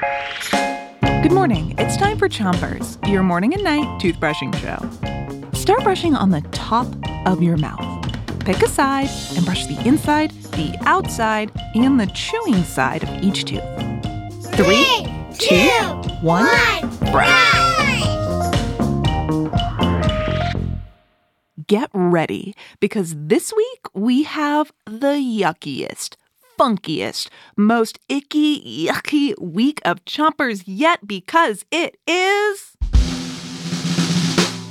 Good morning. It's time for Chompers, your morning and night toothbrushing show. Start brushing on the top of your mouth. Pick a side and brush the inside, the outside, and the chewing side of each tooth. Three, two, one, brush. Get ready because this week we have the yuckiest, funkiest, most icky, yucky week of chompers yet because it is.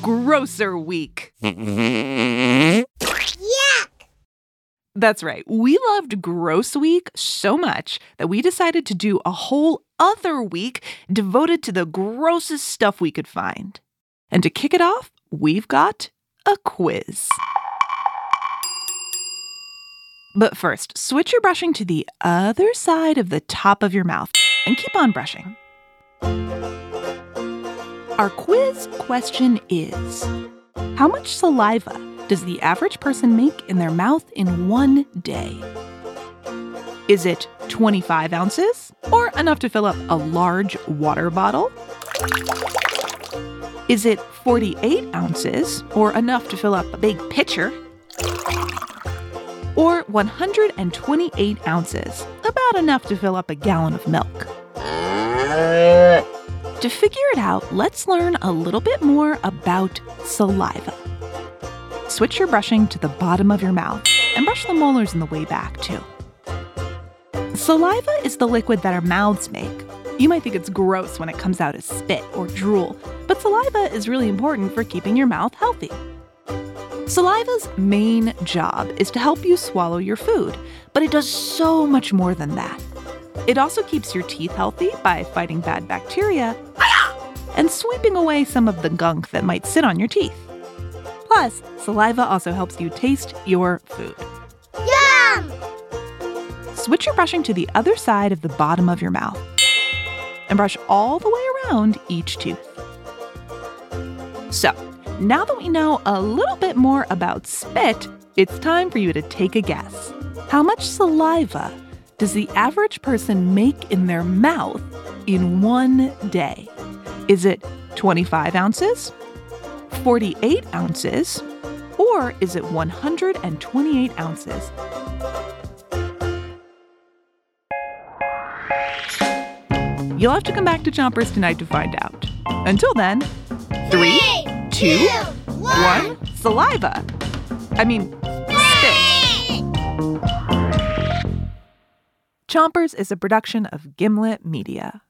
Grosser Week. Yuck! That's right. We loved Gross Week so much that we decided to do a whole other week devoted to the grossest stuff we could find. And to kick it off, we've got a quiz. But first, switch your brushing to the other side of the top of your mouth and keep on brushing. Our quiz question is How much saliva does the average person make in their mouth in one day? Is it 25 ounces or enough to fill up a large water bottle? Is it 48 ounces or enough to fill up a big pitcher? Or 128 ounces, about enough to fill up a gallon of milk? To figure it out, let's learn a little bit more about saliva. Switch your brushing to the bottom of your mouth and brush the molars in the way back, too. Saliva is the liquid that our mouths make. You might think it's gross when it comes out as spit or drool, but saliva is really important for keeping your mouth healthy. Saliva's main job is to help you swallow your food, but it does so much more than that. It also keeps your teeth healthy by fighting bad bacteria and sweeping away some of the gunk that might sit on your teeth. Plus, saliva also helps you taste your food. Yum! Switch your brushing to the other side of the bottom of your mouth and brush all the way around each tooth. So, now that we know a little bit more about spit, it's time for you to take a guess. How much saliva does the average person make in their mouth in one day? Is it 25 ounces, 48 ounces, or is it 128 ounces? You'll have to come back to Chompers tonight to find out. Until then, three, two, one, saliva. I mean, spit. Chompers is a production of Gimlet Media.